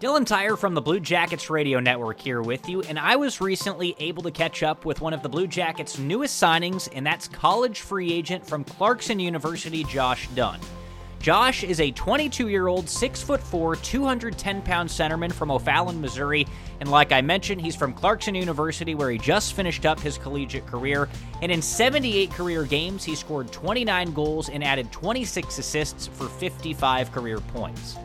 Dylan Tyre from the Blue Jackets Radio Network here with you, and I was recently able to catch up with one of the Blue Jackets' newest signings, and that's college free agent from Clarkson University, Josh Dunne. Josh is a 22 year old, 6'4, 210 pound centerman from O'Fallon, Missouri. And like I mentioned, he's from Clarkson University, where he just finished up his collegiate career. And in 78 career games, he scored 29 goals and added 26 assists for 55 career points.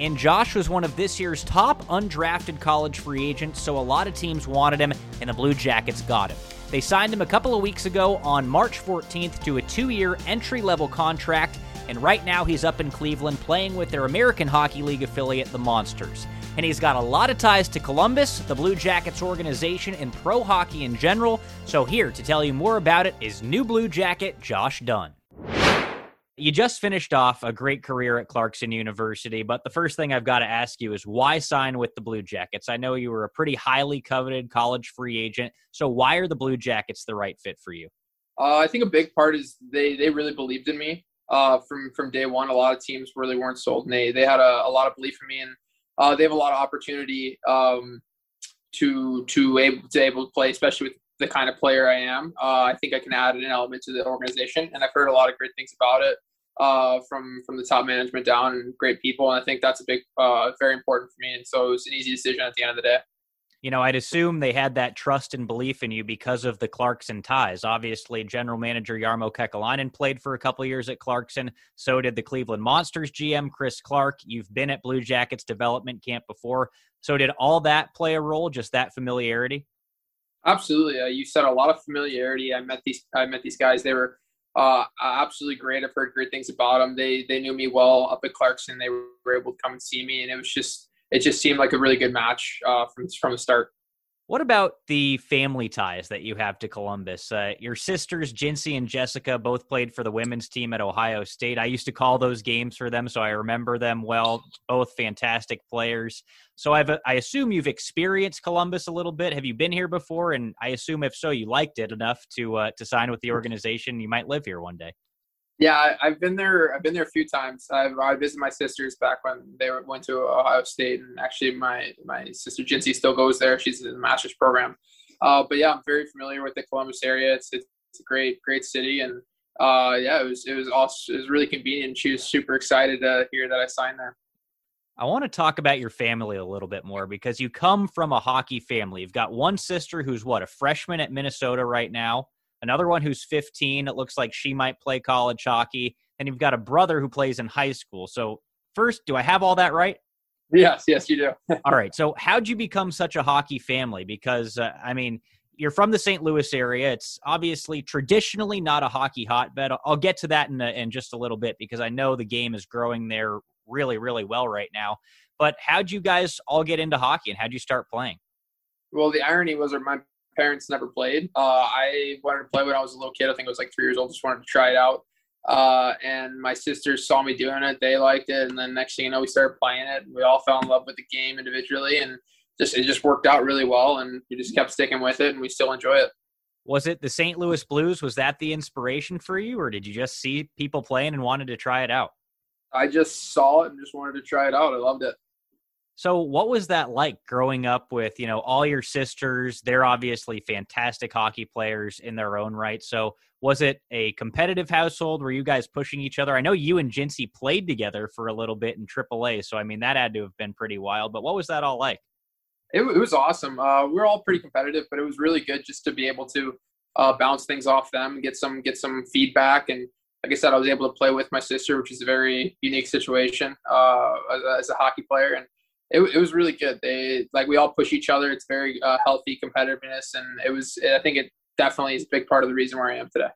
And Josh was one of this year's top undrafted college free agents, so a lot of teams wanted him, and the Blue Jackets got him. They signed him a couple of weeks ago on March 14th to a two year entry level contract, and right now he's up in Cleveland playing with their American Hockey League affiliate, the Monsters. And he's got a lot of ties to Columbus, the Blue Jackets organization, and pro hockey in general. So, here to tell you more about it is new Blue Jacket Josh Dunne. You just finished off a great career at Clarkson University, but the first thing I've got to ask you is why sign with the Blue Jackets? I know you were a pretty highly coveted college free agent, so why are the Blue Jackets the right fit for you? Uh, I think a big part is they they really believed in me uh, from from day one. A lot of teams really weren't sold, and they they had a, a lot of belief in me, and uh, they have a lot of opportunity um, to to able to able to play, especially with the kind of player I am. Uh, I think I can add an element to the organization, and I've heard a lot of great things about it uh, from from the top management down and great people. And I think that's a big, uh, very important for me. And so it was an easy decision at the end of the day. You know, I'd assume they had that trust and belief in you because of the Clarkson ties. Obviously, general manager Jarmo Kekalainen played for a couple years at Clarkson. So did the Cleveland Monsters GM Chris Clark. You've been at Blue Jackets development camp before. So did all that play a role? Just that familiarity? Absolutely. Uh, you said a lot of familiarity. I met these. I met these guys. They were uh, absolutely great. I've heard great things about them. They they knew me well up at Clarkson. They were able to come and see me, and it was just it just seemed like a really good match uh, from from the start. What about the family ties that you have to Columbus? Uh, your sisters, Jincy and Jessica, both played for the women's team at Ohio State. I used to call those games for them, so I remember them well. Both fantastic players. So I've, I assume you've experienced Columbus a little bit. Have you been here before? And I assume if so, you liked it enough to uh, to sign with the organization. You might live here one day. Yeah, I've been there. I've been there a few times. I've I visited my sisters back when they went to Ohio State, and actually my my sister Jincy still goes there. She's in the master's program. Uh, but yeah, I'm very familiar with the Columbus area. It's it's, a great great city, and uh, yeah, it was it was also it was really convenient. She was super excited to hear that I signed there. I want to talk about your family a little bit more because you come from a hockey family. You've got one sister who's what a freshman at Minnesota right now another one who's 15. It looks like she might play college hockey. And you've got a brother who plays in high school. So, first, do I have all that right? Yes, yes, you do. all right. So, how'd you become such a hockey family? Because, uh, I mean, you're from the St. Louis area. It's obviously traditionally not a hockey hotbed. I'll get to that in, a, in just a little bit because I know the game is growing there really, really well right now. But how'd you guys all get into hockey and how'd you start playing? Well, the irony was our my parents never played. Uh, I wanted to play when I was a little kid. I think I was like three years old. Just wanted to try it out. Uh, and my sisters saw me doing it. They liked it. And then next thing you know, we started playing it. We all fell in love with the game individually, and just it just worked out really well. And we just kept sticking with it, and we still enjoy it. Was it the St. Louis Blues? Was that the inspiration for you, or did you just see people playing and wanted to try it out? I just saw it and just wanted to try it out. I loved it. So, what was that like growing up with, you know, all your sisters? They're obviously fantastic hockey players in their own right. So, was it a competitive household? Were you guys pushing each other? I know you and Jincy played together for a little bit in AAA. So, I mean, that had to have been pretty wild. But what was that all like? It, it was awesome. Uh, we were all pretty competitive, but it was really good just to be able to uh, bounce things off them, get some get some feedback, and like I said, I was able to play with my sister, which is a very unique situation uh, as, a hockey player, and it, it was really good. They like we all push each other. It's very uh, healthy competitiveness, and it was. I think it definitely is a big part of the reason where I am today.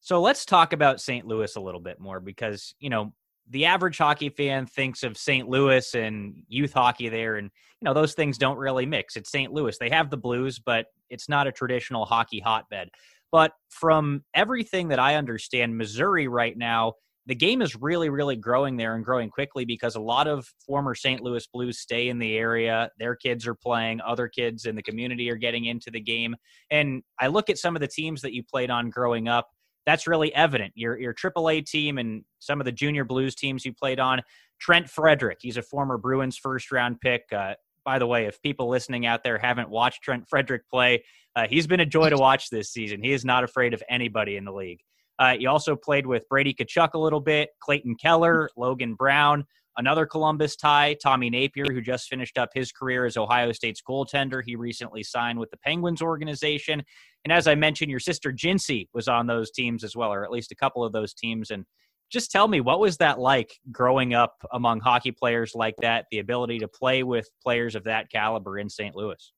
So let's talk about St. Louis a little bit more because you know the average hockey fan thinks of St. Louis and youth hockey there, and you know those things don't really mix. It's St. Louis. They have the Blues, but it's not a traditional hockey hotbed. But from everything that I understand, Missouri right now the game is really, really growing there and growing quickly because a lot of former St. Louis Blues stay in the area. Their kids are playing, other kids in the community are getting into the game. And I look at some of the teams that you played on growing up. that's really evident. Your your AAA team and some of the junior Blues teams you played on. Trent Frederick, he's a former Bruins first round pick. Uh, by the way, if people listening out there haven't watched Trent Frederick play, uh, he's been a joy to watch this season. He is not afraid of anybody in the league. Uh, he also played with Brady Tkachuk a little bit, Clayton Keller, Logan Brown, another Columbus tie, Tommy Nappier, who just finished up his career as Ohio State's goaltender. He recently signed with the Penguins organization. And as I mentioned, your sister Jincy was on those teams as well, or at least a couple of those teams. And just tell me, what was that like growing up among hockey players like that, the ability to play with players of that caliber in St. Louis?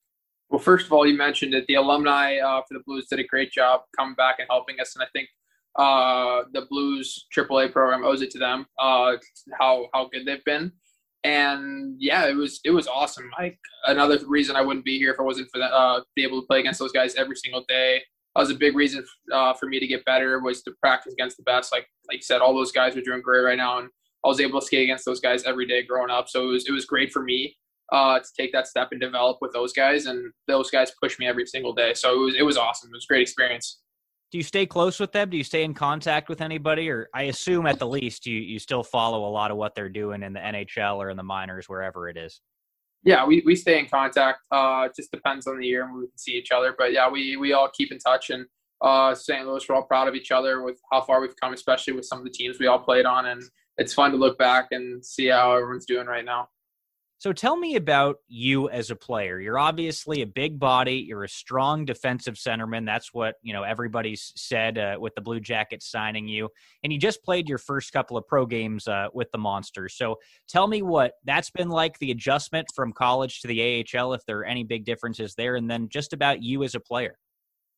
Well, first of all, you mentioned that the alumni uh, for the Blues did a great job coming back and helping us. And I think uh, the Blues AAA program owes it to them uh, how how good they've been. And yeah, it was it was awesome. Like another reason I wouldn't be here if I wasn't for that, uh, be able to play against those guys every single day. That was a big reason uh, for me to get better was to practice against the best. Like like you said, all those guys are doing great right now, and I was able to skate against those guys every day growing up. So it was it was great for me uh, to take that step and develop with those guys, and those guys push me every single day. So it was it was awesome. It was a great experience do you stay close with them? Do you stay in contact with anybody, or I assume at the least you you still follow a lot of what they're doing in the NHL or in the minors, wherever it is. Yeah, we, we stay in contact. Uh, just depends on the year and we can see each other, but yeah, we we all keep in touch. And uh, St. Louis, we're all proud of each other with how far we've come, especially with some of the teams we all played on. And it's fun to look back and see how everyone's doing right now. So tell me about you as a player. You're obviously a big body. You're a strong defensive centerman. That's what you know everybody's said uh, with the Blue Jackets signing you. And you just played your first couple of pro games uh, with the Monsters. So tell me what that's been like. The adjustment from college to the AHL, if there are any big differences there, and then just about you as a player.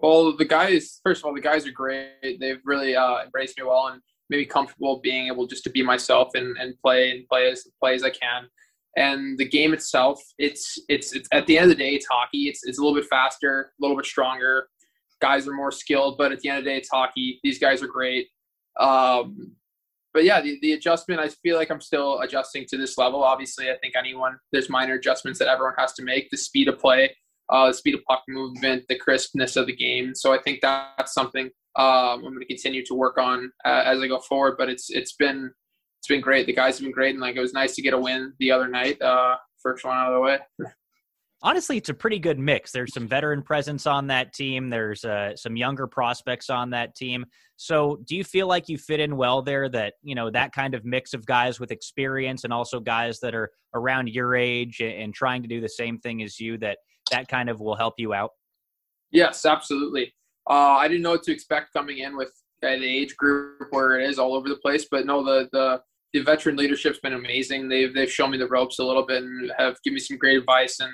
Well, the guys. First of all, the guys are great. They've really uh, embraced me well and made me comfortable being able just to be myself and, and play and play as play as I can and the game itself it's, it's it's at the end of the day it's hockey. It's, it's a little bit faster a little bit stronger. Guys are more skilled but at the end of the day it's hockey. These guys are great. Um, but yeah the, the adjustment i feel like i'm still adjusting to this level. Obviously i think anyone there's minor adjustments that everyone has to make. The speed of play uh, the speed of puck movement the crispness of the game. So i think that's something um, i'm going to continue to work on uh, as i go forward. But it's it's been been great. The guys have been great, and like it was nice to get a win the other night. Uh, first one out of the way. Honestly, it's a pretty good mix. There's some veteran presence on that team. There's uh, some younger prospects on that team. So, do you feel like you fit in well there? That you know that kind of mix of guys with experience and also guys that are around your age and trying to do the same thing as you. That that kind of will help you out. Yes, absolutely. Uh, I didn't know what to expect coming in with the age group where it is all over the place, but no, the the the veteran leadership's been amazing. They've they've shown me the ropes a little bit and have given me some great advice and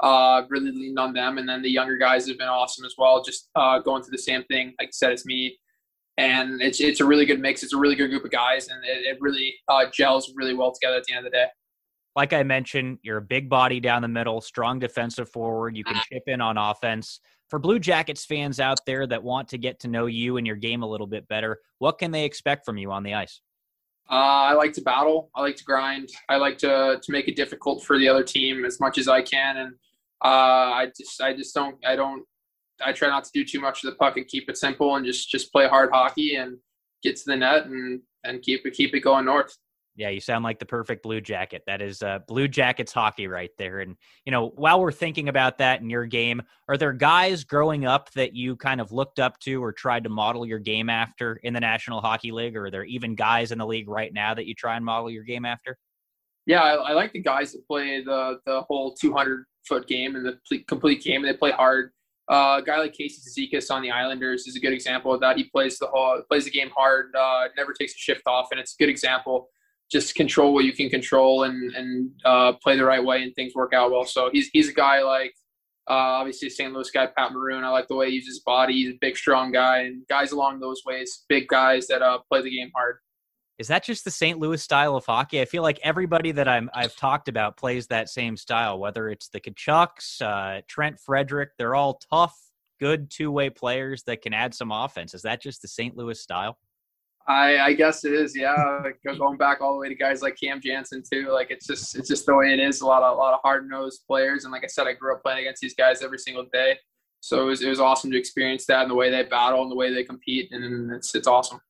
uh, really leaned on them. And then the younger guys have been awesome as well, just uh, going through the same thing. Like I said, it's me, and it's it's a really good mix. It's a really good group of guys, and it, it really uh, gels really well together at the end of the day. Like I mentioned, you're a big body down the middle, strong defensive forward. You can chip in on offense. For Blue Jackets fans out there that want to get to know you and your game a little bit better, what can they expect from you on the ice? Uh, I like to battle. I like to grind. I like to to make it difficult for the other team as much as I can. And uh, I just I just don't I don't I try not to do too much of the puck and keep it simple and just just play hard hockey and get to the net and and keep it keep it going north. Yeah, you sound like the perfect Blue Jacket. That is uh, Blue Jackets hockey right there. And, you know, while we're thinking about that in your game, are there guys growing up that you kind of looked up to or tried to model your game after in the National Hockey League? Or are there even guys in the league right now that you try and model your game after? Yeah, I, I like the guys that play the, the whole 200 foot game and the complete game. and They play hard. Uh, a guy like Casey Cizikas on the Islanders is a good example of that. He plays the whole plays the game hard, uh, never takes a shift off, and it's a good example just control what you can control and and uh, play the right way and things work out well. So he's he's a guy like uh, obviously St. Louis guy, Pat Maroon. I like the way he uses his body. He's a big, strong guy, and guys along those ways, big guys that uh, play the game hard. Is that just the St. Louis style of hockey? I feel like everybody that I'm I've talked about plays that same style. Whether it's the Tkachuks, uh, Trent Frederick, they're all tough, good two way players that can add some offense. Is that just the St. Louis style? I, I guess it is, yeah. Going back all the way to guys like Cam Janssen too. Like it's just it's just the way it is. A lot of a lot of hard nosed players, and like I said, I grew up playing against these guys every single day. So it was, it was awesome to experience that and the way they battle and the way they compete, and it's it's awesome.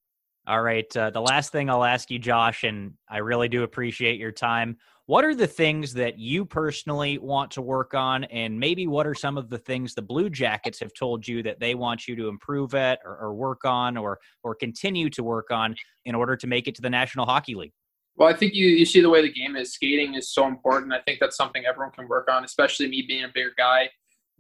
All right. Uh, the last thing I'll ask you, Josh, and I really do appreciate your time. What are the things that you personally want to work on? And maybe what are some of the things the Blue Jackets have told you that they want you to improve at or, or work on or, or continue to work on in order to make it to the National Hockey League? Well, I think you, you see the way the game is. Skating is so important. I think that's something everyone can work on, especially me being a bigger guy. I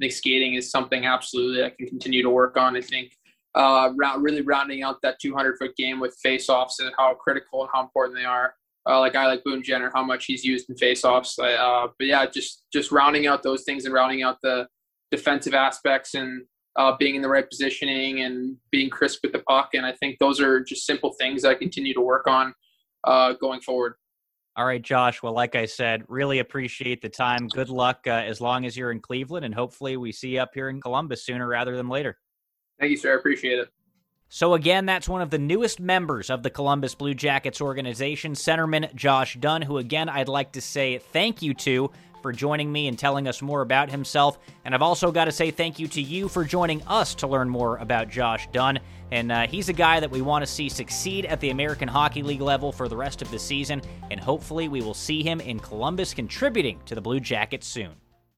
think skating is something absolutely I can continue to work on. I think uh, round, really rounding out that 200 foot game with face-offs and how critical and how important they are. Uh, like I like Boone Jenner, how much he's used in face-offs. Uh, but yeah, just just rounding out those things and rounding out the defensive aspects and uh, being in the right positioning and being crisp with the puck. And I think those are just simple things I continue to work on uh, going forward. All right, Josh. Well, like I said, really appreciate the time. Good luck uh, as long as you're in Cleveland, and hopefully we see you up here in Columbus sooner rather than later. Thank you, sir. I appreciate it. So, again, that's one of the newest members of the Columbus Blue Jackets organization, centerman Josh Dunne, who, again, I'd like to say thank you to for joining me and telling us more about himself. And I've also got to say thank you to you for joining us to learn more about Josh Dunne. And uh, he's a guy that we want to see succeed at the American Hockey League level for the rest of the season. And hopefully, we will see him in Columbus contributing to the Blue Jackets soon.